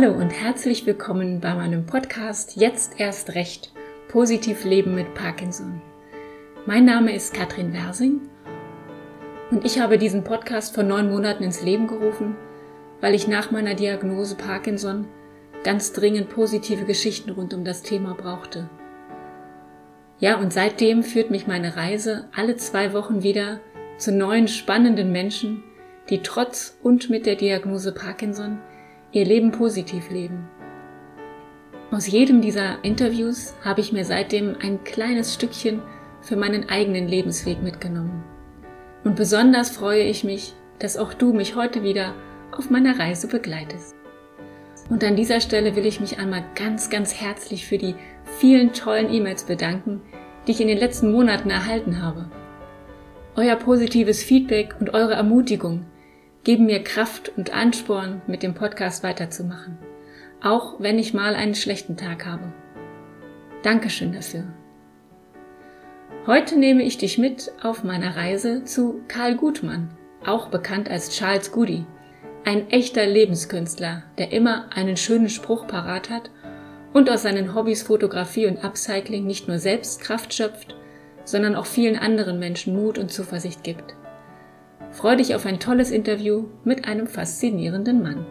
Hallo und herzlich willkommen bei meinem Podcast Jetzt erst recht Positiv Leben mit Parkinson. Mein Name ist Katrin Wersing und ich habe diesen Podcast vor neun Monaten ins Leben gerufen, weil ich nach meiner Diagnose Parkinson ganz dringend positive Geschichten rund um das Thema brauchte. Ja, und seitdem führt mich meine Reise alle zwei Wochen wieder zu neuen spannenden Menschen, die trotz und mit der Diagnose Parkinson ihr Leben positiv leben. Aus jedem dieser Interviews habe ich mir seitdem ein kleines Stückchen für meinen eigenen Lebensweg mitgenommen. Und besonders freue ich mich, dass auch du mich heute wieder auf meiner Reise begleitest. Und an dieser Stelle will ich mich einmal ganz, ganz herzlich für die vielen tollen E-Mails bedanken, die ich in den letzten Monaten erhalten habe. Euer positives Feedback und eure Ermutigung geben mir Kraft und Ansporn, mit dem Podcast weiterzumachen, auch wenn ich mal einen schlechten Tag habe. Dankeschön dafür. Heute nehme ich dich mit auf meiner Reise zu Karl Gutmann, auch bekannt als Charles Goody, ein echter Lebenskünstler, der immer einen schönen Spruch parat hat und aus seinen Hobbys Fotografie und Upcycling nicht nur selbst Kraft schöpft, sondern auch vielen anderen Menschen Mut und Zuversicht gibt. Freu dich auf ein tolles Interview mit einem faszinierenden Mann.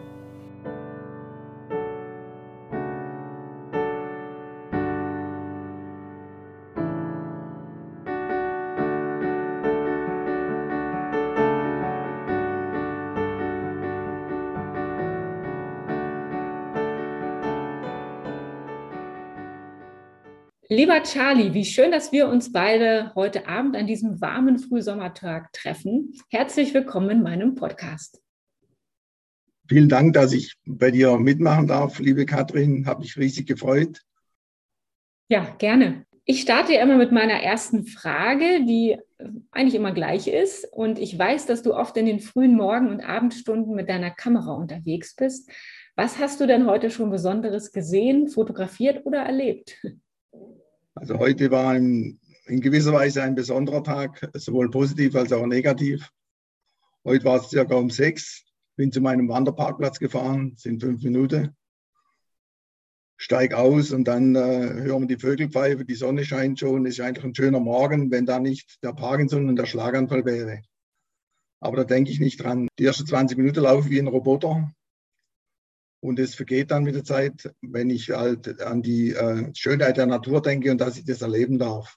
Lieber Charlie, wie schön, dass wir uns beide heute Abend an diesem warmen Frühsommertag treffen. Herzlich willkommen in meinem Podcast. Vielen Dank, dass ich bei dir mitmachen darf, liebe Katrin. Habe mich riesig gefreut. Ja, gerne. Ich starte immer mit meiner ersten Frage, die eigentlich immer gleich ist. Und ich weiß, dass du oft in den frühen Morgen- und Abendstunden mit deiner Kamera unterwegs bist. Was hast du denn heute schon Besonderes gesehen, fotografiert oder erlebt? Also heute war ein, in gewisser Weise ein besonderer Tag, sowohl positiv als auch negativ. Heute war es circa um sechs, bin zu meinem Wanderparkplatz gefahren, sind fünf Minuten, steig aus und dann äh, hören wir die Vögelpfeife, die Sonne scheint schon, ist eigentlich ein schöner Morgen, wenn da nicht der Parkinson und der Schlaganfall wäre. Aber da denke ich nicht dran. Die ersten 20 Minuten laufe wie ein Roboter, und es vergeht dann mit der Zeit, wenn ich halt an die äh, Schönheit der Natur denke und dass ich das erleben darf.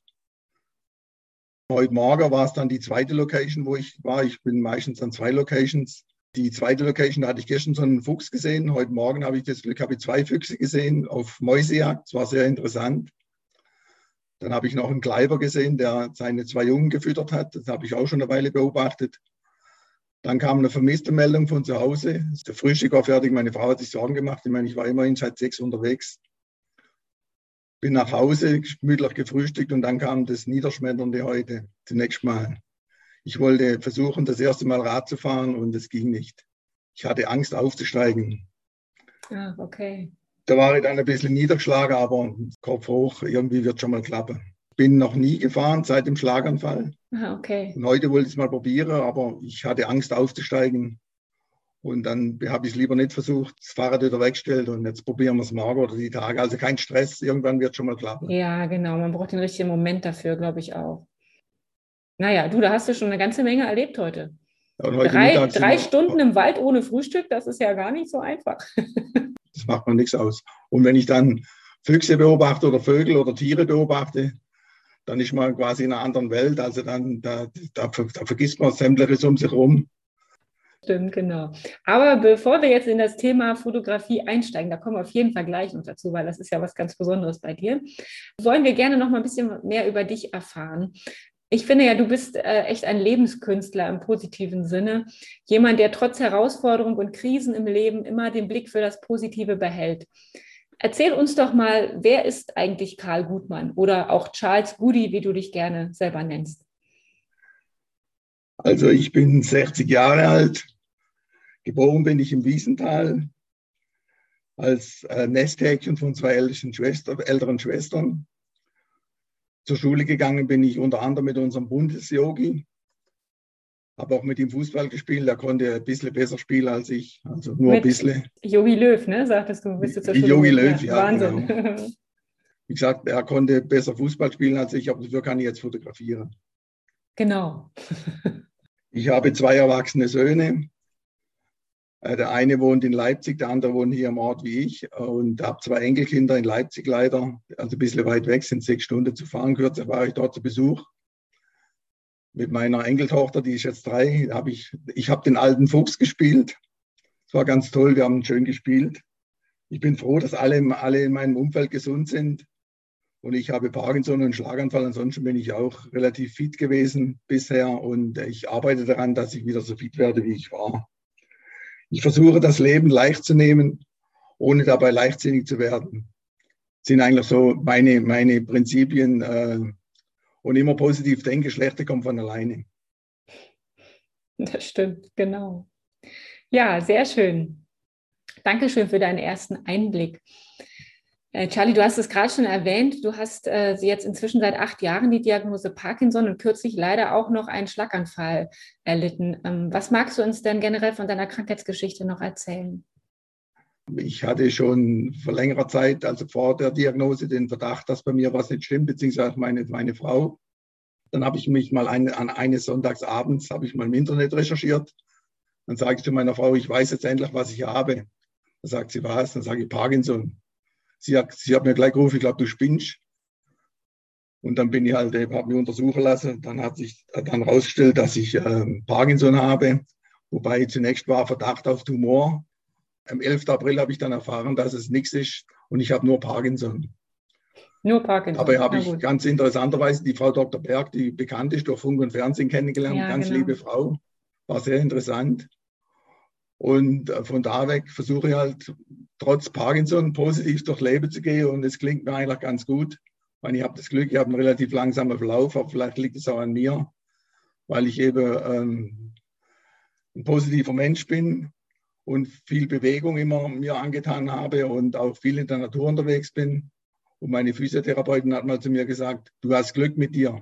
Heute Morgen war es dann die zweite Location, wo ich war. Ich bin meistens an zwei Locations. Die zweite Location, da hatte ich gestern so einen Fuchs gesehen. Heute Morgen habe ich das Glück, habe ich zwei Füchse gesehen auf Mäusejagd. Das war sehr interessant. Dann habe ich noch einen Kleiber gesehen, der seine zwei Jungen gefüttert hat. Das habe ich auch schon eine Weile beobachtet. Dann kam eine vermisste Meldung von zu Hause. Der Frühstück war fertig. Meine Frau hat sich Sorgen gemacht. Ich meine, ich war immerhin seit sechs unterwegs. Bin nach Hause, gemütlich gefrühstückt und dann kam das Niederschmetternde heute zunächst mal. Ich wollte versuchen, das erste Mal Rad zu fahren und es ging nicht. Ich hatte Angst aufzusteigen. Ah, okay. Da war ich dann ein bisschen niedergeschlagen, aber Kopf hoch, irgendwie wird schon mal klappen bin noch nie gefahren seit dem Schlaganfall. Aha, okay. Und heute wollte ich es mal probieren, aber ich hatte Angst aufzusteigen. Und dann habe ich es lieber nicht versucht, das Fahrrad wieder weggestellt und jetzt probieren wir es morgen oder die Tage. Also kein Stress, irgendwann wird es schon mal klappen. Ja, genau. Man braucht den richtigen Moment dafür, glaube ich auch. Naja, du, da hast du schon eine ganze Menge erlebt heute. Ja, heute drei, drei Stunden im Wald ohne Frühstück, das ist ja gar nicht so einfach. das macht man nichts aus. Und wenn ich dann Füchse beobachte oder Vögel oder Tiere beobachte, dann ist man quasi in einer anderen Welt. Also dann, da, da, da vergisst man sämtliches um sich herum. Stimmt, genau. Aber bevor wir jetzt in das Thema Fotografie einsteigen, da kommen wir auf jeden Fall gleich noch dazu, weil das ist ja was ganz Besonderes bei dir, wollen wir gerne noch mal ein bisschen mehr über dich erfahren. Ich finde ja, du bist äh, echt ein Lebenskünstler im positiven Sinne. Jemand, der trotz Herausforderungen und Krisen im Leben immer den Blick für das Positive behält. Erzähl uns doch mal, wer ist eigentlich Karl Gutmann oder auch Charles Goody, wie du dich gerne selber nennst? Also ich bin 60 Jahre alt. Geboren bin ich im Wiesental als äh, Nesthäkchen von zwei älteren, Schwester, älteren Schwestern. Zur Schule gegangen bin ich unter anderem mit unserem Bundesyogi. Habe auch mit ihm Fußball gespielt. Er konnte ein bisschen besser spielen als ich. Also nur mit ein bisschen. Jogi Löw, ne? Sagtest du, bist du zur Jogi Löw, ja. Wahnsinn. Genau. Wie gesagt, er konnte besser Fußball spielen als ich, aber dafür kann ich jetzt fotografieren. Genau. ich habe zwei erwachsene Söhne. Äh, der eine wohnt in Leipzig, der andere wohnt hier im Ort wie ich und habe zwei Enkelkinder in Leipzig leider, also ein bisschen weit weg, sind sechs Stunden zu fahren. Kürzer war ich dort zu Besuch mit meiner Enkeltochter, die ist jetzt drei. Hab ich ich habe den alten Fuchs gespielt. Es war ganz toll, wir haben schön gespielt. Ich bin froh, dass alle, alle in meinem Umfeld gesund sind. Und ich habe Parkinson und Schlaganfall. Ansonsten bin ich auch relativ fit gewesen bisher. Und ich arbeite daran, dass ich wieder so fit werde, wie ich war. Ich versuche das Leben leicht zu nehmen, ohne dabei leichtsinnig zu werden. Das sind eigentlich so meine, meine Prinzipien. Und immer positiv denken, Schlechte kommt von alleine. Das stimmt, genau. Ja, sehr schön. Dankeschön für deinen ersten Einblick. Äh, Charlie, du hast es gerade schon erwähnt. Du hast äh, jetzt inzwischen seit acht Jahren die Diagnose Parkinson und kürzlich leider auch noch einen Schlaganfall erlitten. Ähm, was magst du uns denn generell von deiner Krankheitsgeschichte noch erzählen? Ich hatte schon vor längerer Zeit, also vor der Diagnose, den Verdacht, dass bei mir was nicht stimmt, beziehungsweise meine, meine Frau. Dann habe ich mich mal eine, an eines Sonntagsabends, habe ich mal im Internet recherchiert. Dann sage ich zu meiner Frau, ich weiß jetzt endlich, was ich habe. Dann sagt sie, was? Dann sage ich Parkinson. Sie hat, sie hat mir gleich gerufen, ich glaube, du spinnst. Und dann bin ich halt, habe mich untersuchen lassen. Dann hat sich dann herausgestellt, dass ich ähm, Parkinson habe, wobei zunächst war Verdacht auf Tumor. Am 11. April habe ich dann erfahren, dass es nichts ist und ich habe nur Parkinson. Nur Parkinson. Dabei habe ich ganz interessanterweise die Frau Dr. Berg, die bekannt ist, durch Funk und Fernsehen kennengelernt. Ja, ganz genau. liebe Frau. War sehr interessant. Und äh, von da weg versuche ich halt trotz Parkinson positiv durch Leben zu gehen und es klingt mir eigentlich ganz gut. Weil ich habe das Glück, ich habe einen relativ langsamen Verlauf, aber vielleicht liegt es auch an mir, weil ich eben ähm, ein positiver Mensch bin und viel Bewegung immer mir angetan habe und auch viel in der Natur unterwegs bin. Und meine Physiotherapeutin hat mal zu mir gesagt, du hast Glück mit dir.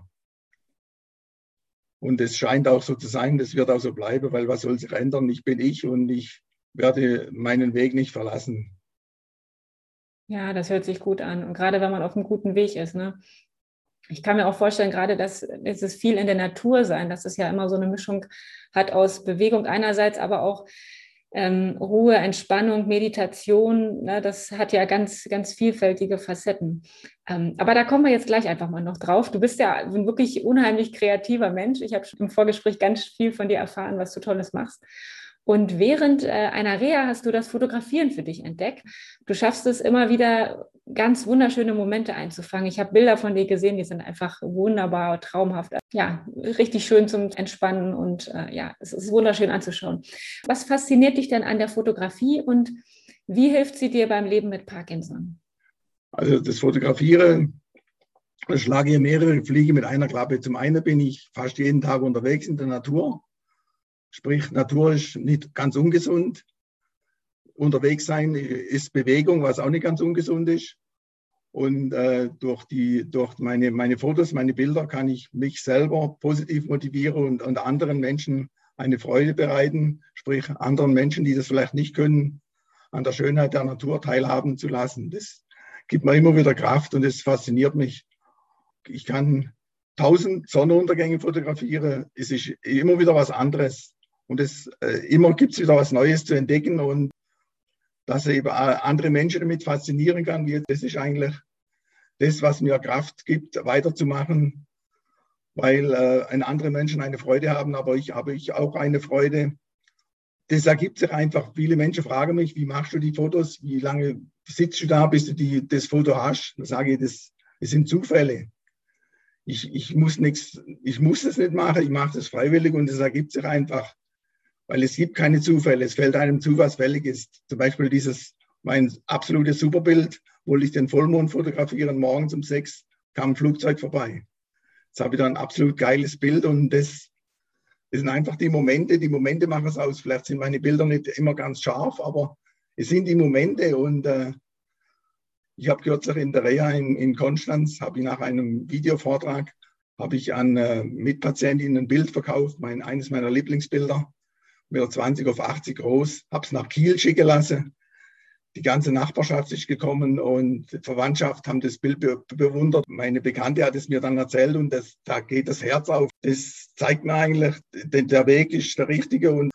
Und es scheint auch so zu sein, das wird auch so bleiben, weil was soll sich ändern? Ich bin ich und ich werde meinen Weg nicht verlassen. Ja, das hört sich gut an. Und gerade wenn man auf einem guten Weg ist, ne? Ich kann mir auch vorstellen, gerade dass es viel in der Natur sein, dass es ja immer so eine Mischung hat aus Bewegung einerseits, aber auch ähm, Ruhe, Entspannung, Meditation, ne, das hat ja ganz, ganz vielfältige Facetten. Ähm, aber da kommen wir jetzt gleich einfach mal noch drauf. Du bist ja ein wirklich unheimlich kreativer Mensch. Ich habe im Vorgespräch ganz viel von dir erfahren, was du Tolles machst. Und während äh, einer Reha hast du das Fotografieren für dich entdeckt. Du schaffst es immer wieder, ganz wunderschöne Momente einzufangen. Ich habe Bilder von dir gesehen, die sind einfach wunderbar, traumhaft. Ja, richtig schön zum Entspannen und äh, ja, es ist wunderschön anzuschauen. Was fasziniert dich denn an der Fotografie und wie hilft sie dir beim Leben mit Parkinson? Also das Fotografieren, ich schlage hier mehrere Fliege mit einer Klappe. Zum einen bin ich fast jeden Tag unterwegs in der Natur Sprich, Natur ist nicht ganz ungesund. Unterwegs sein ist Bewegung, was auch nicht ganz ungesund ist. Und äh, durch, die, durch meine, meine Fotos, meine Bilder kann ich mich selber positiv motivieren und, und anderen Menschen eine Freude bereiten, sprich anderen Menschen, die das vielleicht nicht können, an der Schönheit der Natur teilhaben zu lassen. Das gibt mir immer wieder Kraft und das fasziniert mich. Ich kann tausend Sonnenuntergänge fotografieren. Es ist immer wieder was anderes. Und es, äh, immer gibt es wieder was Neues zu entdecken und dass er eben andere Menschen damit faszinieren kann, das ist eigentlich das, was mir Kraft gibt, weiterzumachen, weil äh, andere Menschen eine Freude haben, aber ich habe ich auch eine Freude. Das ergibt sich einfach. Viele Menschen fragen mich, wie machst du die Fotos? Wie lange sitzt du da, bis du die, das Foto hast? Dann sage ich, das, das sind Zufälle. Ich, ich muss nichts, ich muss das nicht machen, ich mache das freiwillig und es ergibt sich einfach weil es gibt keine Zufälle. Es fällt einem zu, was fällig ist. Zum Beispiel dieses, mein absolutes Superbild, wollte ich den Vollmond fotografieren, morgens um sechs kam ein Flugzeug vorbei. Jetzt habe ich da ein absolut geiles Bild und das, das sind einfach die Momente, die Momente machen es aus. Vielleicht sind meine Bilder nicht immer ganz scharf, aber es sind die Momente und äh, ich habe kürzlich in der Reha in, in Konstanz, habe ich nach einem Videovortrag, habe ich an äh, Mitpatientinnen ein Bild verkauft, mein, eines meiner Lieblingsbilder, mit 20 auf 80 groß, habe es nach Kiel schicken lassen. Die ganze Nachbarschaft ist gekommen und die Verwandtschaft haben das Bild be bewundert. Meine Bekannte hat es mir dann erzählt und das, da geht das Herz auf. Das zeigt mir eigentlich, der Weg ist der richtige und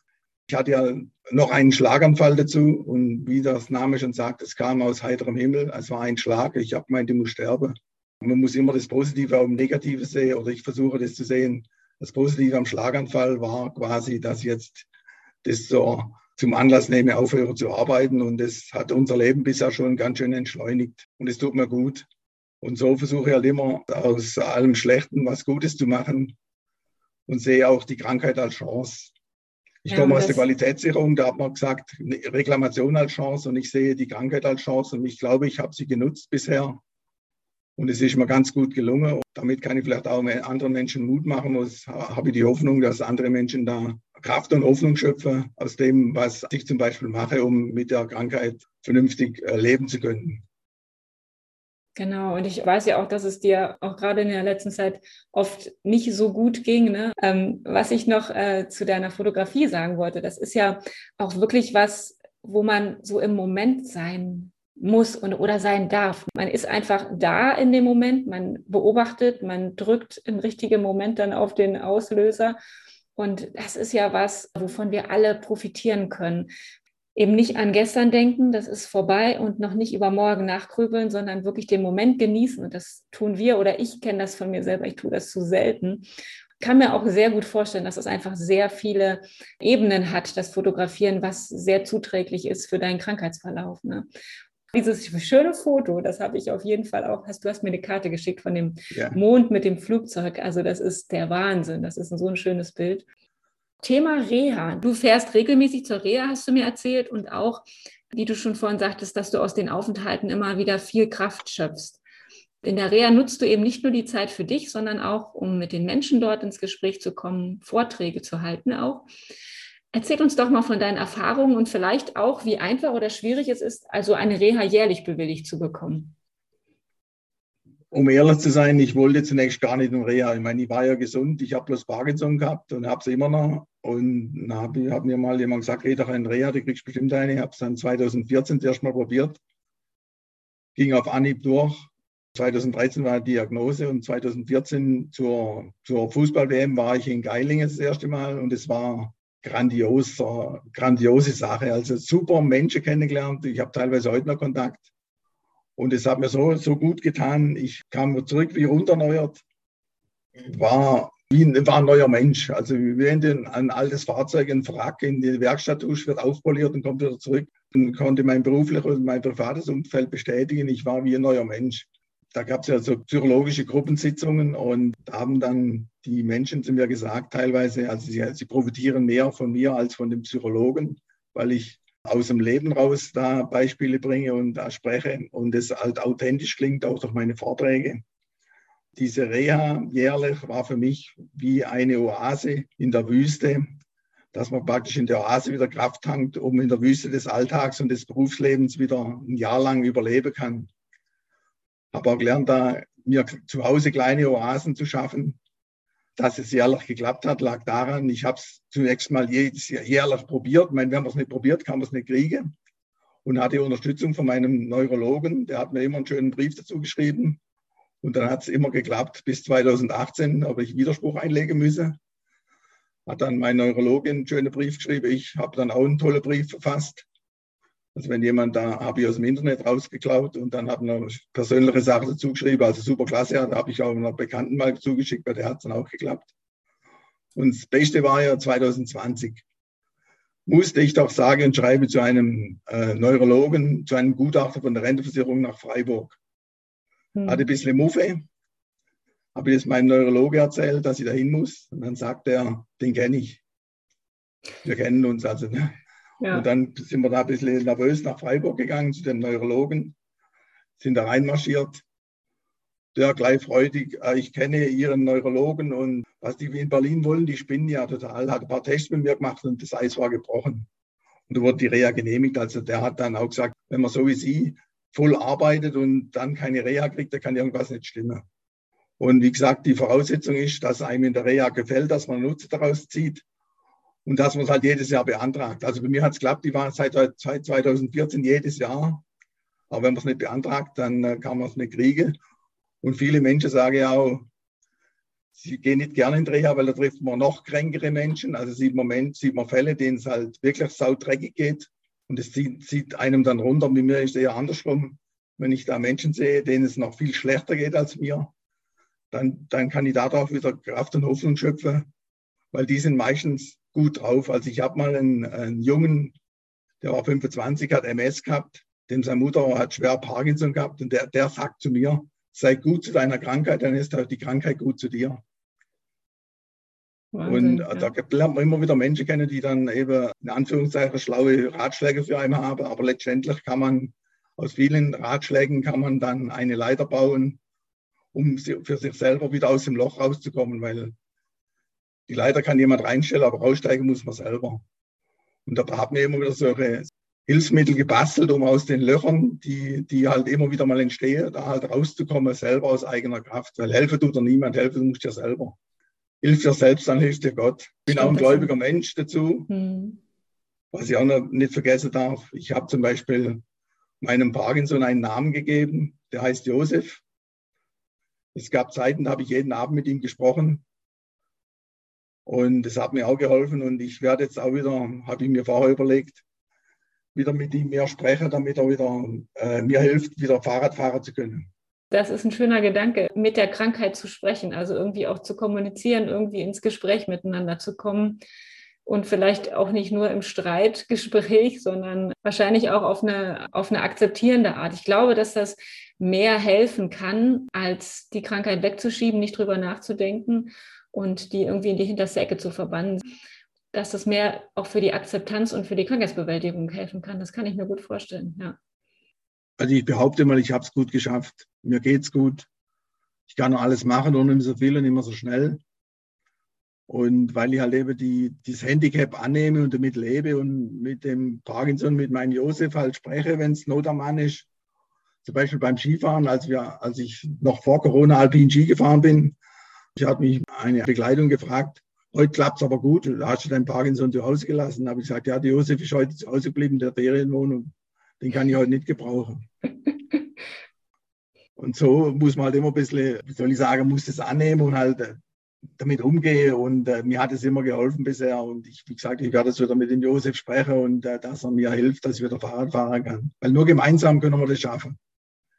ich hatte ja noch einen Schlaganfall dazu und wie das Name schon sagt, es kam aus heiterem Himmel. Es war ein Schlag. Ich habe gemeint, ich muss sterben. Man muss immer das Positive auch im Negative sehen oder ich versuche das zu sehen. Das Positive am Schlaganfall war quasi, dass jetzt das so zum Anlass nehme, aufhöre zu arbeiten und das hat unser Leben bisher schon ganz schön entschleunigt und es tut mir gut. Und so versuche ich halt immer aus allem Schlechten was Gutes zu machen und sehe auch die Krankheit als Chance. Ich ja, komme aus der Qualitätssicherung, da hat man gesagt, Reklamation als Chance und ich sehe die Krankheit als Chance und ich glaube, ich habe sie genutzt bisher. Und es ist mir ganz gut gelungen. Und damit kann ich vielleicht auch anderen Menschen Mut machen. Und habe ich die Hoffnung, dass andere Menschen da Kraft und Hoffnung schöpfen aus dem, was ich zum Beispiel mache, um mit der Krankheit vernünftig äh, leben zu können. Genau, und ich weiß ja auch, dass es dir auch gerade in der letzten Zeit oft nicht so gut ging. Ne? Ähm, was ich noch äh, zu deiner Fotografie sagen wollte, das ist ja auch wirklich was, wo man so im Moment sein muss und, oder sein darf. Man ist einfach da in dem Moment, man beobachtet, man drückt im richtigen Moment dann auf den Auslöser. Und das ist ja was, wovon wir alle profitieren können eben nicht an gestern denken, das ist vorbei und noch nicht über morgen nachgrübeln, sondern wirklich den Moment genießen. Und das tun wir oder ich kenne das von mir selber, ich tue das zu selten. Kann mir auch sehr gut vorstellen, dass es einfach sehr viele Ebenen hat, das Fotografieren, was sehr zuträglich ist für deinen Krankheitsverlauf. Ne? Dieses schöne Foto, das habe ich auf jeden Fall auch. Hast, du hast mir eine Karte geschickt von dem ja. Mond mit dem Flugzeug. Also das ist der Wahnsinn. Das ist so ein schönes Bild. Thema Reha. Du fährst regelmäßig zur Reha, hast du mir erzählt, und auch, wie du schon vorhin sagtest, dass du aus den Aufenthalten immer wieder viel Kraft schöpfst. In der Reha nutzt du eben nicht nur die Zeit für dich, sondern auch, um mit den Menschen dort ins Gespräch zu kommen, Vorträge zu halten auch. Erzähl uns doch mal von deinen Erfahrungen und vielleicht auch, wie einfach oder schwierig es ist, also eine Reha jährlich bewilligt zu bekommen um ehrlich zu sein, ich wollte zunächst gar nicht in Reha. Ich meine, ich war ja gesund, ich habe bloß Parkinson gehabt und habe es immer noch. Und dann habe hab mir mal jemand gesagt, geh doch in Reha, du kriegst bestimmt eine. Ich habe es dann 2014 zuerst mal probiert, ging auf Anhieb durch. 2013 war die Diagnose und 2014 zur, zur Fußball-WM war ich in Geilingen das erste Mal und es war grandios, grandiose Sache. Also super Menschen kennengelernt. Ich habe teilweise heute noch Kontakt und es hat mir so, so gut getan. Ich kam zurück wie runterneuert, war wie ein, war ein neuer Mensch. Also wenn ein altes Fahrzeug, ein Wrack in die Werkstatt tust, wird aufpoliert und kommt wieder zurück. Und konnte mein berufliches und mein privates Umfeld bestätigen. Ich war wie ein neuer Mensch. Da gab es ja so psychologische Gruppensitzungen und haben dann die Menschen zu mir gesagt, teilweise, also sie, sie profitieren mehr von mir als von dem Psychologen, weil ich aus dem Leben raus da Beispiele bringe und da spreche und es halt authentisch klingt, auch durch meine Vorträge. Diese Reha jährlich war für mich wie eine Oase in der Wüste, dass man praktisch in der Oase wieder Kraft tankt, um in der Wüste des Alltags und des Berufslebens wieder ein Jahr lang überleben kann. Habe auch gelernt, da mir zu Hause kleine Oasen zu schaffen, dass es jährlich geklappt hat, lag daran, ich habe es zunächst mal jedes Jahr jährlich probiert. Ich meine, wenn man es nicht probiert, kann man es nicht kriegen. Und hatte Unterstützung von meinem Neurologen, der hat mir immer einen schönen Brief dazu geschrieben. Und dann hat es immer geklappt. Bis 2018 habe ich Widerspruch einlegen müssen. Hat dann mein Neurologin einen schönen Brief geschrieben. Ich habe dann auch einen tollen Brief verfasst. Also wenn jemand da, habe ich aus dem Internet rausgeklaut und dann habe ich noch persönliche Sachen dazu geschrieben, also super klasse, da habe ich auch einer Bekannten mal zugeschickt, weil der hat es dann auch geklappt. Und das Beste war ja 2020. Musste ich doch sagen und schreibe zu einem äh, Neurologen, zu einem Gutachter von der Renteversicherung nach Freiburg. Hm. Hatte ein bisschen Muffe, habe ich das meinem Neurologe erzählt, dass ich da hin muss. Und dann sagt er, den kenne ich. Wir kennen uns also. Ne? Ja. Und dann sind wir da ein bisschen nervös nach Freiburg gegangen zu dem Neurologen, sind da reinmarschiert. Der gleich freudig, äh, ich kenne Ihren Neurologen und was die in Berlin wollen, die spinnen ja total. Hat ein paar Tests mit mir gemacht und das Eis war gebrochen. Und da wurde die Reha genehmigt. Also der hat dann auch gesagt, wenn man so wie Sie voll arbeitet und dann keine Reha kriegt, dann kann irgendwas nicht stimmen. Und wie gesagt, die Voraussetzung ist, dass einem in der Reha gefällt, dass man Nutzen daraus zieht und dass man es halt jedes Jahr beantragt. Also bei mir hat es geklappt, die waren seit 2014 jedes Jahr. Aber wenn man es nicht beantragt, dann äh, kann man es nicht kriegen. Und viele Menschen sagen ja auch, sie gehen nicht gerne in Reha, weil da trifft man noch kränkere Menschen. Also sieht man, sieht man Fälle, denen es halt wirklich saudreckig geht. Und es zieht, zieht einem dann runter. Bei mir ist es eher andersrum. Wenn ich da Menschen sehe, denen es noch viel schlechter geht als mir, dann, dann kann ich darauf wieder Kraft und Hoffnung schöpfen, weil die sind meistens gut drauf. Also ich habe mal einen, einen Jungen, der war 25, hat MS gehabt, dem seine Mutter hat schwer Parkinson gehabt und der, der sagt zu mir, sei gut zu deiner Krankheit, dann ist die Krankheit gut zu dir. Wahnsinn, und ja. da lernt man immer wieder Menschen kennen, die dann eben in Anführungszeichen schlaue Ratschläge für einen haben, aber letztendlich kann man aus vielen Ratschlägen kann man dann eine Leiter bauen, um für sich selber wieder aus dem Loch rauszukommen, weil die Leiter kann jemand reinstellen, aber raussteigen muss man selber. Und da haben wir immer wieder solche Hilfsmittel gebastelt, um aus den Löchern, die, die halt immer wieder mal entstehen, da halt rauszukommen, selber aus eigener Kraft. Weil helfen tut dir niemand, helfen musst du dir selber. Hilf dir selbst, dann hilft dir Gott. Ich bin auch ein gläubiger Mensch dazu. Mhm. Was ich auch noch nicht vergessen darf, ich habe zum Beispiel meinem Parkinson einen Namen gegeben, der heißt Josef. Es gab Zeiten, da habe ich jeden Abend mit ihm gesprochen. Und das hat mir auch geholfen. Und ich werde jetzt auch wieder, habe ich mir vorher überlegt, wieder mit ihm mehr sprechen, damit er wieder äh, mir hilft, wieder Fahrrad fahren zu können. Das ist ein schöner Gedanke, mit der Krankheit zu sprechen, also irgendwie auch zu kommunizieren, irgendwie ins Gespräch miteinander zu kommen und vielleicht auch nicht nur im Streitgespräch, sondern wahrscheinlich auch auf eine, auf eine akzeptierende Art. Ich glaube, dass das mehr helfen kann, als die Krankheit wegzuschieben, nicht drüber nachzudenken und die irgendwie in die hinterste Ecke zu verbannen. Dass das mehr auch für die Akzeptanz und für die Krankheitsbewältigung helfen kann. Das kann ich mir gut vorstellen, ja. Also ich behaupte mal, ich habe es gut geschafft. Mir geht's gut. Ich kann alles machen, ohne so viel und immer so schnell. Und weil ich halt eben die, dieses Handicap annehme und damit lebe und mit dem Parkinson, mit meinem Josef halt spreche, wenn es Not am Mann ist. Zum Beispiel beim Skifahren, als, wir, als ich noch vor Corona Alpin Ski gefahren bin, ich hat mich eine Begleitung gefragt, heute klappt es aber gut, hast du deinen Parkinson zu Hause gelassen? Da habe ich gesagt, ja, der Josef ist heute zu Hause geblieben, der Ferienwohnung, den kann ich heute nicht gebrauchen. Und so muss man halt immer ein bisschen, wie soll ich sagen, muss das annehmen und halt äh, damit umgehe. Und äh, mir hat es immer geholfen bisher. Und ich, wie gesagt, ich werde jetzt wieder mit dem Josef sprechen und äh, dass er mir hilft, dass ich wieder Fahrrad fahren kann. Weil nur gemeinsam können wir das schaffen.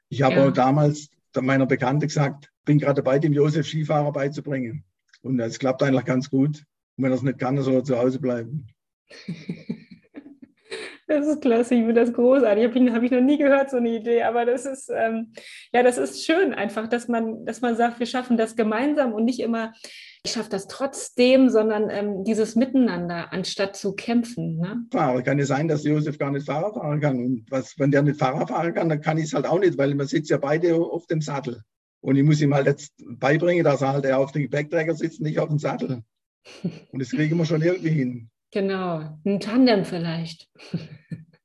Ich habe ja. damals meiner Bekannte gesagt, bin gerade dabei, dem Josef Skifahrer beizubringen. Und es klappt eigentlich ganz gut. Und wenn er es nicht kann, soll er zu Hause bleiben. Das ist klasse, ich finde das großartig. Habe ich, hab ich noch nie gehört, so eine Idee. Aber das ist, ähm, ja, das ist schön einfach, dass man, dass man sagt, wir schaffen das gemeinsam und nicht immer, ich schaffe das trotzdem, sondern ähm, dieses Miteinander, anstatt zu kämpfen. Ne? Klar, kann ja sein, dass Josef gar nicht Fahrer fahren kann. Und was, wenn der nicht Fahrer fahren kann, dann kann ich es halt auch nicht, weil man sitzt ja beide auf dem Sattel. Und ich muss ihm halt jetzt beibringen, dass er halt auf dem Gepäckträger sitzt, nicht auf dem Sattel. Und das kriegen wir schon irgendwie hin. Genau, ein Tandem vielleicht.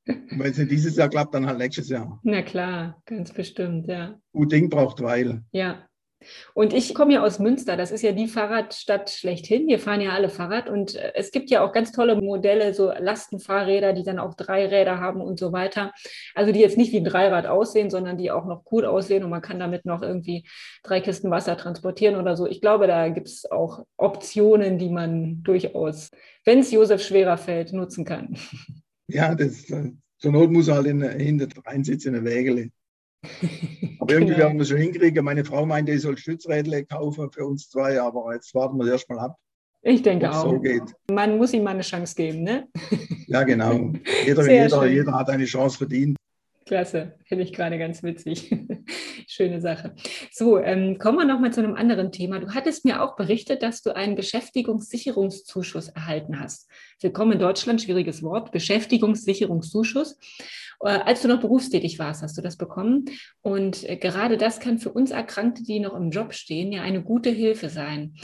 Wenn es nicht dieses Jahr klappt, dann halt nächstes Jahr. Na klar, ganz bestimmt, ja. Gut Ding braucht Weil. Ja, und ich komme ja aus Münster, das ist ja die Fahrradstadt schlechthin. Wir fahren ja alle Fahrrad und äh, es gibt ja auch ganz tolle Modelle, so Lastenfahrräder, die dann auch drei Räder haben und so weiter. Also die jetzt nicht wie ein Dreirad aussehen, sondern die auch noch cool aussehen und man kann damit noch irgendwie drei Kisten Wasser transportieren oder so. Ich glaube, da gibt es auch Optionen, die man durchaus, wenn es Josef schwerer fällt, nutzen kann. Ja, das, äh, zur Not muss er halt in, hinter reinsitzen in der Wägele. Aber irgendwie genau. werden wir es schon hinkriegen. Meine Frau meinte, ich soll Stützrädle kaufen für uns zwei, aber jetzt warten wir erst mal ab. Ich denke auch. So geht. Man muss ihm mal eine Chance geben, ne? Ja, genau. Jeder, jeder, jeder hat eine Chance verdient. Klasse, finde ich gerade ganz witzig. Schöne Sache. So, ähm, kommen wir nochmal zu einem anderen Thema. Du hattest mir auch berichtet, dass du einen Beschäftigungssicherungszuschuss erhalten hast. Willkommen in Deutschland, schwieriges Wort, Beschäftigungssicherungszuschuss. Äh, als du noch berufstätig warst, hast du das bekommen. Und äh, gerade das kann für uns Erkrankte, die noch im Job stehen, ja eine gute Hilfe sein.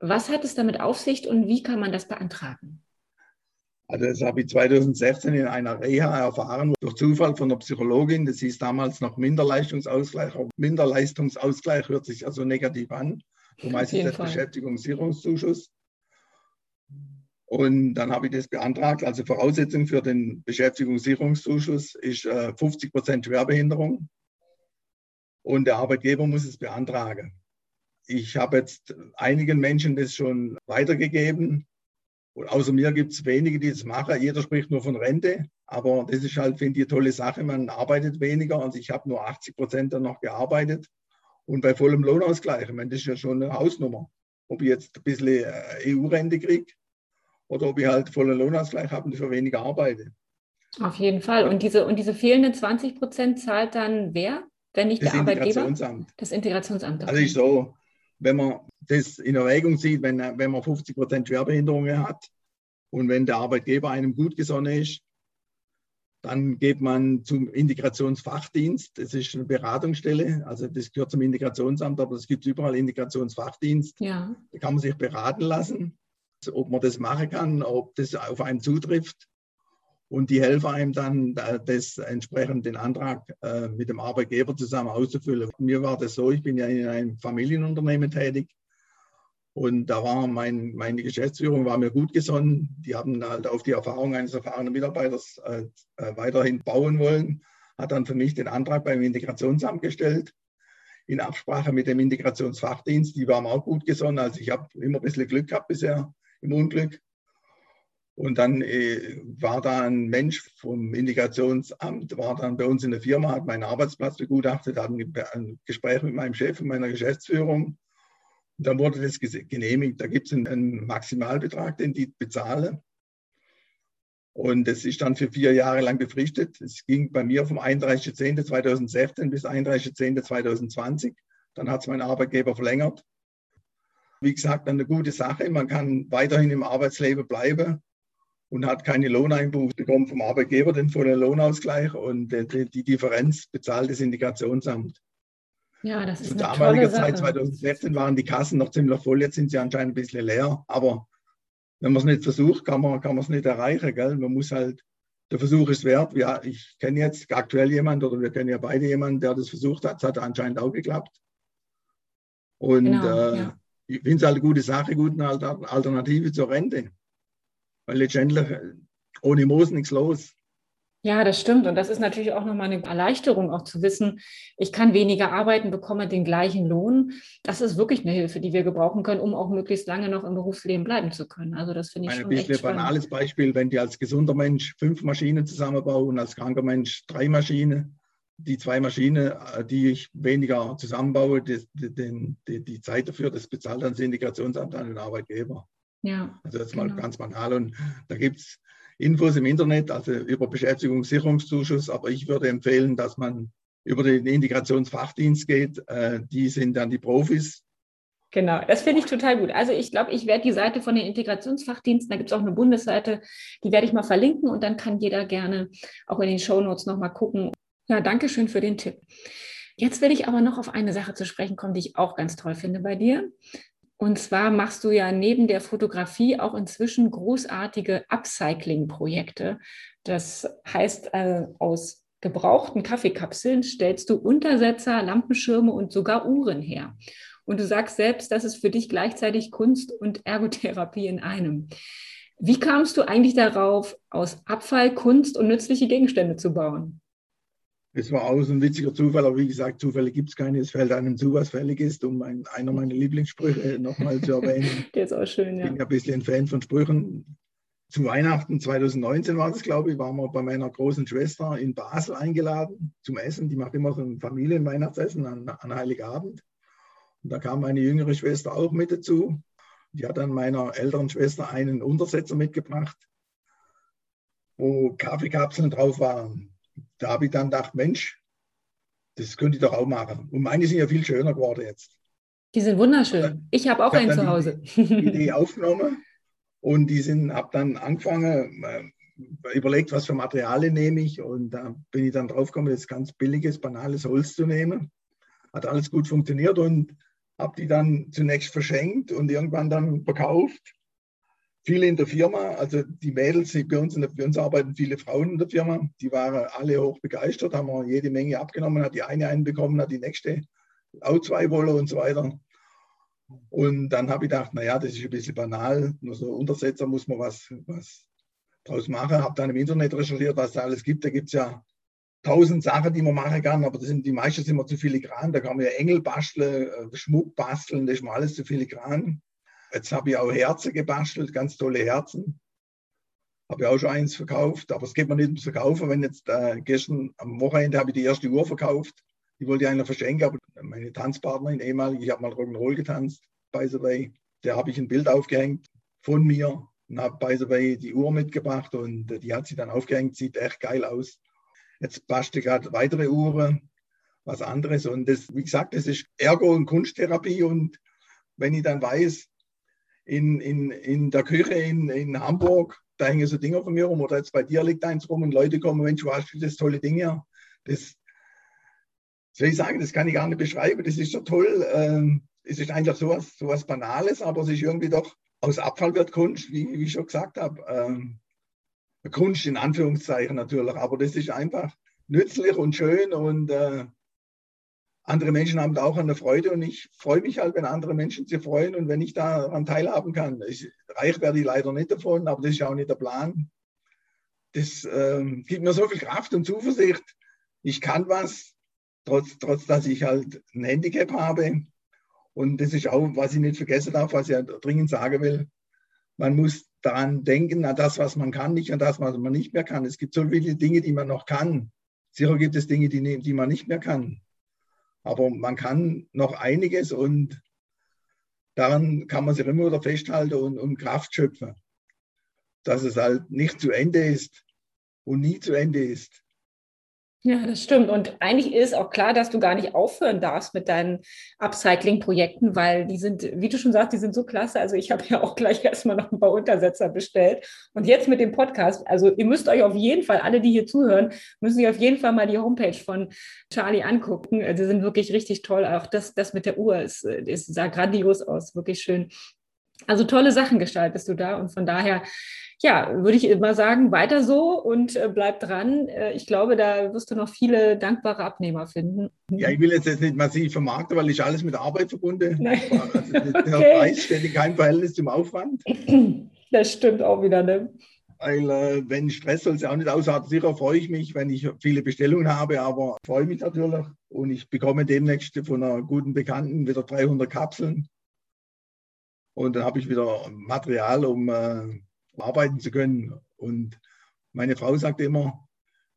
Was hat es damit auf sich und wie kann man das beantragen? Also das habe ich 2016 in einer Reha erfahren, durch Zufall von der Psychologin. Das hieß damals noch Minderleistungsausgleich. Aber Minderleistungsausgleich hört sich also negativ an. So meistens das Beschäftigungssicherungszuschuss. Und dann habe ich das beantragt. Also Voraussetzung für den Beschäftigungssicherungszuschuss ist äh, 50 Prozent Schwerbehinderung. Und der Arbeitgeber muss es beantragen. Ich habe jetzt einigen Menschen das schon weitergegeben. Und außer mir gibt es wenige, die das machen. Jeder spricht nur von Rente. Aber das ist halt, finde ich, eine tolle Sache. Man arbeitet weniger. Und ich habe nur 80 Prozent dann noch gearbeitet. Und bei vollem Lohnausgleich, ich meine, das ist ja schon eine Hausnummer. Ob ich jetzt ein bisschen äh, EU-Rente kriege oder ob ich halt vollen Lohnausgleich habe und für weniger arbeite. Auf jeden Fall. Und diese, und diese fehlenden 20 Prozent zahlt dann wer, wenn nicht das der Arbeitgeber? Integrationsamt. Das Integrationsamt. Also ist so, wenn man das in Erwägung zieht, wenn, wenn man 50 Prozent Schwerbehinderungen hat und wenn der Arbeitgeber einem gut gesonnen ist, dann geht man zum Integrationsfachdienst. Das ist eine Beratungsstelle. Also das gehört zum Integrationsamt, aber es gibt überall Integrationsfachdienst. Ja. Da kann man sich beraten lassen ob man das machen kann, ob das auf einen zutrifft. Und die helfen einem dann, das entsprechend den Antrag äh, mit dem Arbeitgeber zusammen auszufüllen. Mir war das so, ich bin ja in einem Familienunternehmen tätig. Und da war mein, meine Geschäftsführung war mir gut gesonnen. Die haben halt auf die Erfahrung eines erfahrenen Mitarbeiters äh, äh weiterhin bauen wollen. Hat dann für mich den Antrag beim Integrationsamt gestellt in Absprache mit dem Integrationsfachdienst. Die waren auch gut gesonnen. Also ich habe immer ein bisschen Glück gehabt bisher im Unglück. Und dann äh, war da ein Mensch vom Integrationsamt, war dann bei uns in der Firma, hat meinen Arbeitsplatz begutachtet, hat ein, ein Gespräch mit meinem Chef und meiner Geschäftsführung. Und dann wurde das genehmigt. Da gibt es einen, einen, Maximalbetrag, den die bezahlen. Und das ist dann für vier Jahre lang befristet. Es ging bei mir vom 31.10.2016 bis 31.10.2020. Dann hat es mein Arbeitgeber verlängert wie gesagt, eine gute Sache. Man kann weiterhin im Arbeitsleben bleiben und hat keine Lohneinbuß bekommen vom Arbeitgeber, den vollen Lohnausgleich und die, die Differenz bezahlt das Integrationsamt. Ja, das ist Zu damaliger Zeit, 2016, waren die Kassen noch ziemlich voll, jetzt sind sie anscheinend ein bisschen leer. Aber wenn man es nicht versucht, kann man kann es nicht erreichen. Gell? Man muss halt, der Versuch ist wert. Ja, ich kenne jetzt aktuell jemanden oder wir kennen ja beide jemanden, der das versucht hat. Es hat anscheinend auch geklappt. Und genau, äh, ja ich finde es halt eine gute Sache, gute Alternative zur Rente. Weil letztendlich ohne Moos nichts los. Ja, das stimmt. Und das ist natürlich auch nochmal eine Erleichterung, auch zu wissen, ich kann weniger arbeiten, bekomme den gleichen Lohn. Das ist wirklich eine Hilfe, die wir gebrauchen können, um auch möglichst lange noch im Berufsleben bleiben zu können. Also das finde ich Ein schon bisschen echt spannend. banales Beispiel, wenn die als gesunder Mensch fünf Maschinen zusammenbauen und als kranker Mensch drei Maschinen, die zwei Maschinen, äh, die ich weniger zusammenbaue, die, die, die, die Zeit dafür, das bezahlt dann das Integrationsamt an den Arbeitgeber. Ja, also das ist genau. mal ganz banal. Und da gibt es Infos im Internet, also über Beschäftigungssicherungszuschuss, aber ich würde empfehlen, dass man über den Integrationsfachdienst geht. Äh, die sind dann die Profis. Genau, das finde ich total gut. Also ich glaube, ich werde die Seite von den Integrationsfachdiensten, da gibt es auch eine Bundesseite, die werde ich mal verlinken und dann kann jeder gerne auch in den Shownotes nochmal gucken, ja, danke schön für den Tipp. Jetzt will ich aber noch auf eine Sache zu sprechen kommen, die ich auch ganz toll finde bei dir. Und zwar machst du ja neben der Fotografie auch inzwischen großartige Upcycling-Projekte. Das heißt, äh, aus gebrauchten Kaffeekapseln stellst du Untersetzer, Lampenschirme und sogar Uhren her. Und du sagst selbst, das ist für dich gleichzeitig Kunst und Ergotherapie in einem. Wie kamst du eigentlich darauf, aus Abfall Kunst und nützliche Gegenstände zu bauen? Es war auch so ein witziger Zufall, aber wie gesagt, Zufälle gibt es keine. Es fällt einem zu, was fällig ist, um ein, einer meiner Lieblingssprüche nochmal zu erwähnen. Der ist auch schön, ja. Ich bin ja ein bisschen ein Fan von Sprüchen. Zu Weihnachten 2019 war das, glaube ich, waren wir bei meiner großen Schwester in Basel eingeladen zum Essen. Die macht immer so ein Familienweihnachtsessen an, an Heiligabend. Und da kam meine jüngere Schwester auch mit dazu. Die hat dann meiner älteren Schwester einen Untersetzer mitgebracht, wo Kaffeekapseln drauf waren da habe ich dann gedacht, Mensch, das könnte ich doch auch machen. Und meine sind ja viel schöner geworden jetzt. Die sind wunderschön. Ich habe auch ich einen zu Hause. Die Idee aufgenommen und die sind, habe dann angefangen, äh, überlegt, was für Materialien nehme ich und da bin ich dann drauf gekommen, das ganz billiges, banales Holz zu nehmen. Hat alles gut funktioniert und habe die dann zunächst verschenkt und irgendwann dann verkauft. Viele in der Firma, also die Mädels, die bei uns, in der, bei uns arbeiten viele Frauen in der Firma, die waren alle hoch begeistert, haben wir jede Menge abgenommen, hat die eine einen bekommen, hat die nächste auch zwei Wolle und so weiter. Und dann habe ich gedacht, naja, das ist ein bisschen banal, nur so Untersetzer muss man was, was draus machen. Habe dann im Internet recherchiert, was da alles gibt. Da gibt es ja tausend Sachen, die man machen kann, aber das sind, die meisten sind immer zu filigran. Da kann man ja Engel basteln, äh, Schmuck basteln, das ist mir alles zu filigran. Jetzt habe ich auch Herzen gebastelt, ganz tolle Herzen. Habe ich auch schon eins verkauft, aber es geht mir nicht ums Verkaufen. Wenn jetzt äh, gestern am Wochenende habe ich die erste Uhr verkauft. Die wollte ich einer verschenken, aber meine Tanzpartnerin, ehemalig, ich habe mal Rock'n'Roll getanzt, by the way, der habe ich ein Bild aufgehängt von mir und habe by the way die Uhr mitgebracht und die hat sie dann aufgehängt, sieht echt geil aus. Jetzt bastel gerade weitere Uhren, was anderes und das, wie gesagt, das ist Ergo und Kunsttherapie und wenn ich dann weiß, in, in, in der Küche in, in Hamburg, da hängen so Dinge von mir rum oder jetzt bei dir liegt eins rum und Leute kommen, Mensch, du hast das tolle Ding hier. Das soll ich sagen, das kann ich gar nicht beschreiben, das ist so toll. Ähm, es ist eigentlich so was, so was Banales, aber es ist irgendwie doch, aus Abfall wird Kunst, wie, wie ich schon gesagt habe. Ähm, Kunst in Anführungszeichen natürlich, aber das ist einfach nützlich und schön und äh, andere Menschen haben da auch eine Freude und ich freue mich halt, wenn andere Menschen sich freuen und wenn ich daran teilhaben kann. Ich, reich werde ich leider nicht davon, aber das ist auch nicht der Plan. Das äh, gibt mir so viel Kraft und Zuversicht. Ich kann was, trotz, trotz dass ich halt ein Handicap habe. Und das ist auch, was ich nicht vergessen darf, was ich dringend sagen will. Man muss daran denken, an das, was man kann, nicht an das, was man nicht mehr kann. Es gibt so viele Dinge, die man noch kann. Sicher gibt es Dinge, die, die man nicht mehr kann. Aber man kann noch einiges und daran kann man sich immer wieder festhalten und, und Kraft schöpfen. Dass es halt nicht zu Ende ist und nie zu Ende ist. Ja, das stimmt. Und eigentlich ist auch klar, dass du gar nicht aufhören darfst mit deinen Upcycling-Projekten, weil die sind, wie du schon sagst, die sind so klasse. Also ich habe ja auch gleich erstmal noch ein paar Untersetzer bestellt. Und jetzt mit dem Podcast, also ihr müsst euch auf jeden Fall, alle, die hier zuhören, müssen sich auf jeden Fall mal die Homepage von Charlie angucken. Die sind wirklich richtig toll. Auch das, das mit der Uhr ist, ist sah grandios aus, wirklich schön. Also tolle Sachen gestaltest du da und von daher ja, würde ich immer sagen, weiter so und äh, bleib dran. Äh, ich glaube, da wirst du noch viele dankbare Abnehmer finden. Ja, ich will jetzt, jetzt nicht massiv vermarkten, weil ich alles mit Arbeit verbunden. Nein. Also, der okay. Preis steht in keinem Verhältnis zum Aufwand. Das stimmt auch wieder, ne? Weil äh, wenn Stress soll es ja auch nicht ausarten. Sicher freue ich mich, wenn ich viele Bestellungen habe, aber freue mich natürlich. Und ich bekomme demnächst von einer guten Bekannten wieder 300 Kapseln. Und dann habe ich wieder Material, um äh, arbeiten zu können. Und meine Frau sagte immer,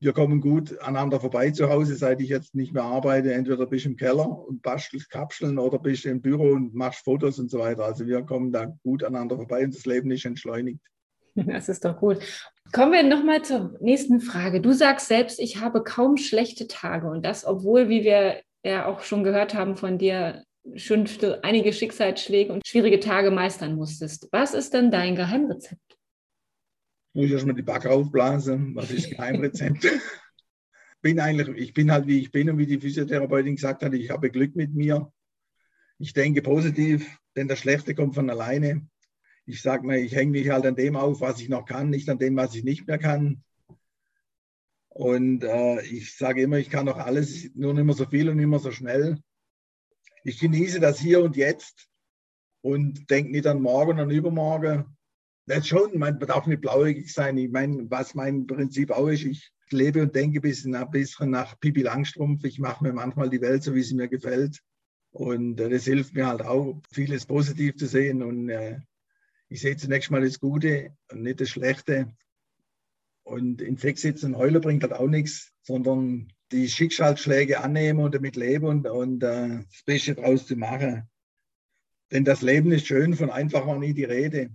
wir kommen gut aneinander vorbei zu Hause, seit ich jetzt nicht mehr arbeite. Entweder bist du im Keller und bastelst Kapseln oder bist du im Büro und machst Fotos und so weiter. Also wir kommen da gut aneinander vorbei und das Leben ist entschleunigt. Das ist doch gut. Kommen wir nochmal zur nächsten Frage. Du sagst selbst, ich habe kaum schlechte Tage und das, obwohl, wie wir ja auch schon gehört haben von dir, schon einige Schicksalsschläge und schwierige Tage meistern musstest. Was ist denn dein Geheimrezept? muss ich erstmal die Backe aufblasen. Was ist Geheimrezept? bin eigentlich, ich bin halt wie ich bin und wie die Physiotherapeutin gesagt hat, ich habe Glück mit mir. Ich denke positiv, denn das Schlechte kommt von alleine. Ich sage mir, ich hänge mich halt an dem auf, was ich noch kann, nicht an dem, was ich nicht mehr kann. Und äh, ich sage immer, ich kann noch alles, nur nicht mehr so viel und nicht mehr so schnell. Ich genieße das hier und jetzt und denke nicht an morgen und übermorgen. Das schon, man darf nicht blauäugig sein. Ich meine, was mein Prinzip auch ist, ich lebe und denke ein bisschen, ein bisschen nach Pipi Langstrumpf. Ich mache mir manchmal die Welt so, wie sie mir gefällt. Und äh, das hilft mir halt auch, vieles positiv zu sehen. Und äh, ich sehe zunächst mal das Gute und nicht das Schlechte. Und in Sex sitzen und heulen bringt halt auch nichts, sondern die Schicksalsschläge annehmen und damit leben und, und äh, das Beste draus zu machen. Denn das Leben ist schön, von einfach war nie die Rede.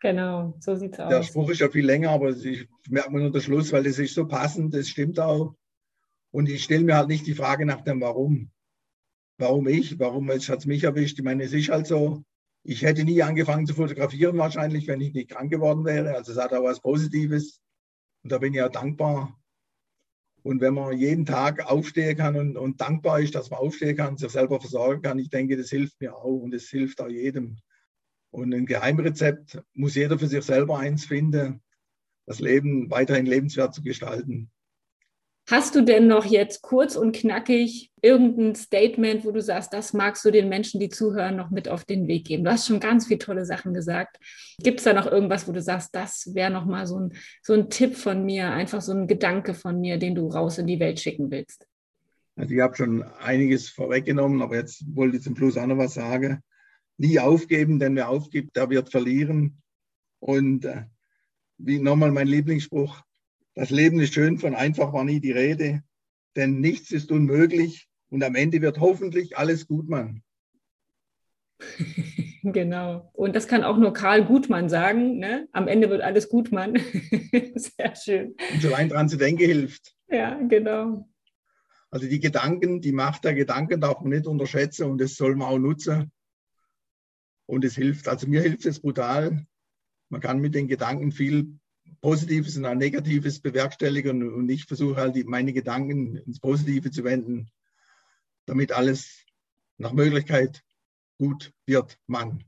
Genau, so sieht es aus. Der Spruch ist ja viel länger, aber ich merke mir nur den Schluss, weil das ist so passend, das stimmt auch. Und ich stelle mir halt nicht die Frage nach dem Warum. Warum ich? Warum hat es mich erwischt? Ich meine, es ist halt so, ich hätte nie angefangen zu fotografieren wahrscheinlich, wenn ich nicht krank geworden wäre. Also es hat auch was Positives. Und da bin ich ja dankbar. Und wenn man jeden Tag aufstehen kann und, und dankbar ist, dass man aufstehen kann, sich selber versorgen kann, ich denke, das hilft mir auch und es hilft auch jedem. Und ein Geheimrezept muss jeder für sich selber eins finden, das Leben weiterhin lebenswert zu gestalten. Hast du denn noch jetzt kurz und knackig irgendein Statement, wo du sagst, das magst du den Menschen, die zuhören, noch mit auf den Weg geben? Du hast schon ganz viele tolle Sachen gesagt. Gibt es da noch irgendwas, wo du sagst, das wäre noch mal so ein, so ein Tipp von mir, einfach so ein Gedanke von mir, den du raus in die Welt schicken willst? Also ich habe schon einiges vorweggenommen, aber jetzt wollte ich zum Schluss auch noch was sagen. Nie aufgeben, denn wer aufgibt, der wird verlieren. Und äh, wie nochmal mein Lieblingsspruch, das Leben ist schön, von einfach war nie die Rede, denn nichts ist unmöglich und am Ende wird hoffentlich alles gut, Mann. Genau. Und das kann auch nur Karl Gutmann sagen. Ne? Am Ende wird alles gut, Mann. Sehr schön. Und so allein dran zu denken hilft. Ja, genau. Also die Gedanken, die Macht der Gedanken darf man nicht unterschätzen und das soll man auch nutzen. Und es hilft. Also mir hilft es brutal. Man kann mit den Gedanken viel Positives und auch Negatives bewerkstelligen und ich versuche halt meine Gedanken ins Positive zu wenden, damit alles nach Möglichkeit gut wird, Mann.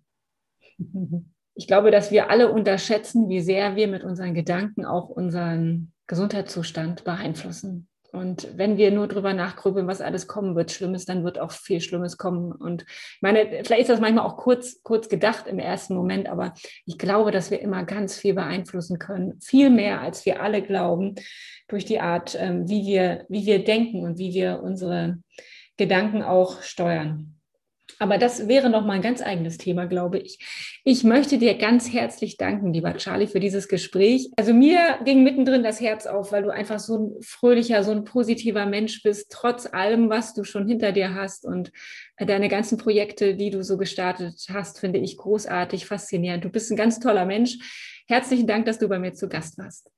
Ich glaube, dass wir alle unterschätzen, wie sehr wir mit unseren Gedanken auch unseren Gesundheitszustand beeinflussen. Und wenn wir nur drüber nachgrübeln, was alles kommen wird, Schlimmes, dann wird auch viel Schlimmes kommen. Und ich meine, vielleicht ist das manchmal auch kurz, kurz gedacht im ersten Moment, aber ich glaube, dass wir immer ganz viel beeinflussen können. Viel mehr, als wir alle glauben, durch die Art, ähm, wie wir, wie wir denken und wie wir unsere Gedanken auch steuern. Aber das wäre noch mal ein ganz eigenes Thema, glaube ich. Ich möchte dir ganz herzlich danken, lieber Charlie, für dieses Gespräch. Also mir ging mittendrin das Herz auf, weil du einfach so ein fröhlicher, so ein positiver Mensch bist, trotz allem, was du schon hinter dir hast und deine ganzen Projekte, die du so gestartet hast, finde ich großartig, faszinierend. Du bist ein ganz toller Mensch. Herzlichen Dank, dass du bei mir zu Gast warst.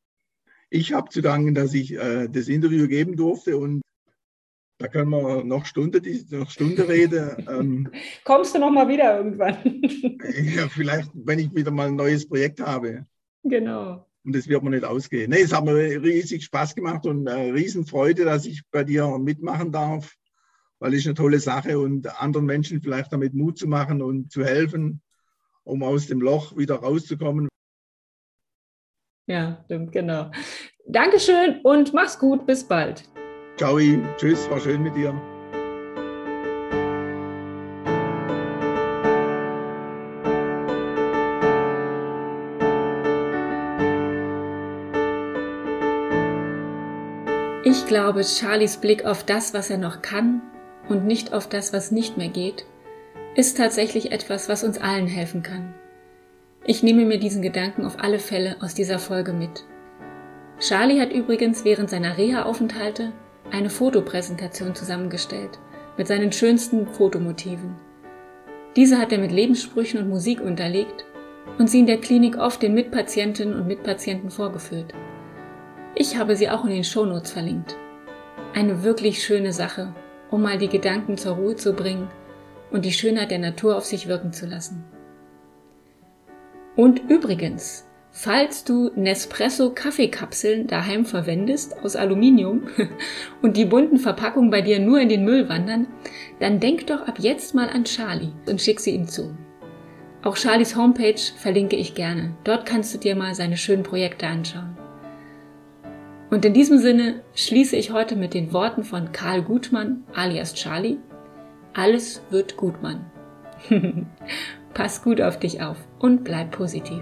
Ich habe zu danken, dass ich äh, das Interview geben durfte und da können wir noch Stunde, noch Stunde reden. Ähm, Kommst du noch mal wieder irgendwann? ja, vielleicht, wenn ich wieder mal ein neues Projekt habe. Genau. Und das wird mir nicht ausgehen. Nee, es hat mir riesig Spaß gemacht und äh, Riesenfreude, dass ich bei dir mitmachen darf, weil es eine tolle Sache und anderen Menschen vielleicht damit Mut zu machen und zu helfen, um aus dem Loch wieder rauszukommen. Ja, stimmt, genau. Dankeschön und mach's gut. Bis bald. Ciao, tschüss, war schön mit dir. Ich glaube, Charlies Blick auf das, was er noch kann und nicht auf das, was nicht mehr geht, ist tatsächlich etwas, was uns allen helfen kann. Ich nehme mir diesen Gedanken auf alle Fälle aus dieser Folge mit. Charlie hat übrigens während seiner Reha-Aufenthalte eine Fotopräsentation zusammengestellt mit seinen schönsten Fotomotiven. Diese hat er mit Lebenssprüchen und Musik unterlegt und sie in der Klinik oft den Mitpatientinnen und Mitpatienten vorgeführt. Ich habe sie auch in den Shownotes verlinkt. Eine wirklich schöne Sache, um mal die Gedanken zur Ruhe zu bringen und die Schönheit der Natur auf sich wirken zu lassen. Und übrigens, Falls du Nespresso Kaffeekapseln daheim verwendest aus Aluminium und die bunten Verpackungen bei dir nur in den Müll wandern, dann denk doch ab jetzt mal an Charlie und schick sie ihm zu. Auch Charlies Homepage verlinke ich gerne. Dort kannst du dir mal seine schönen Projekte anschauen. Und in diesem Sinne schließe ich heute mit den Worten von Karl Gutmann alias Charlie. Alles wird gut, Mann. Pass gut auf dich auf und bleib positiv.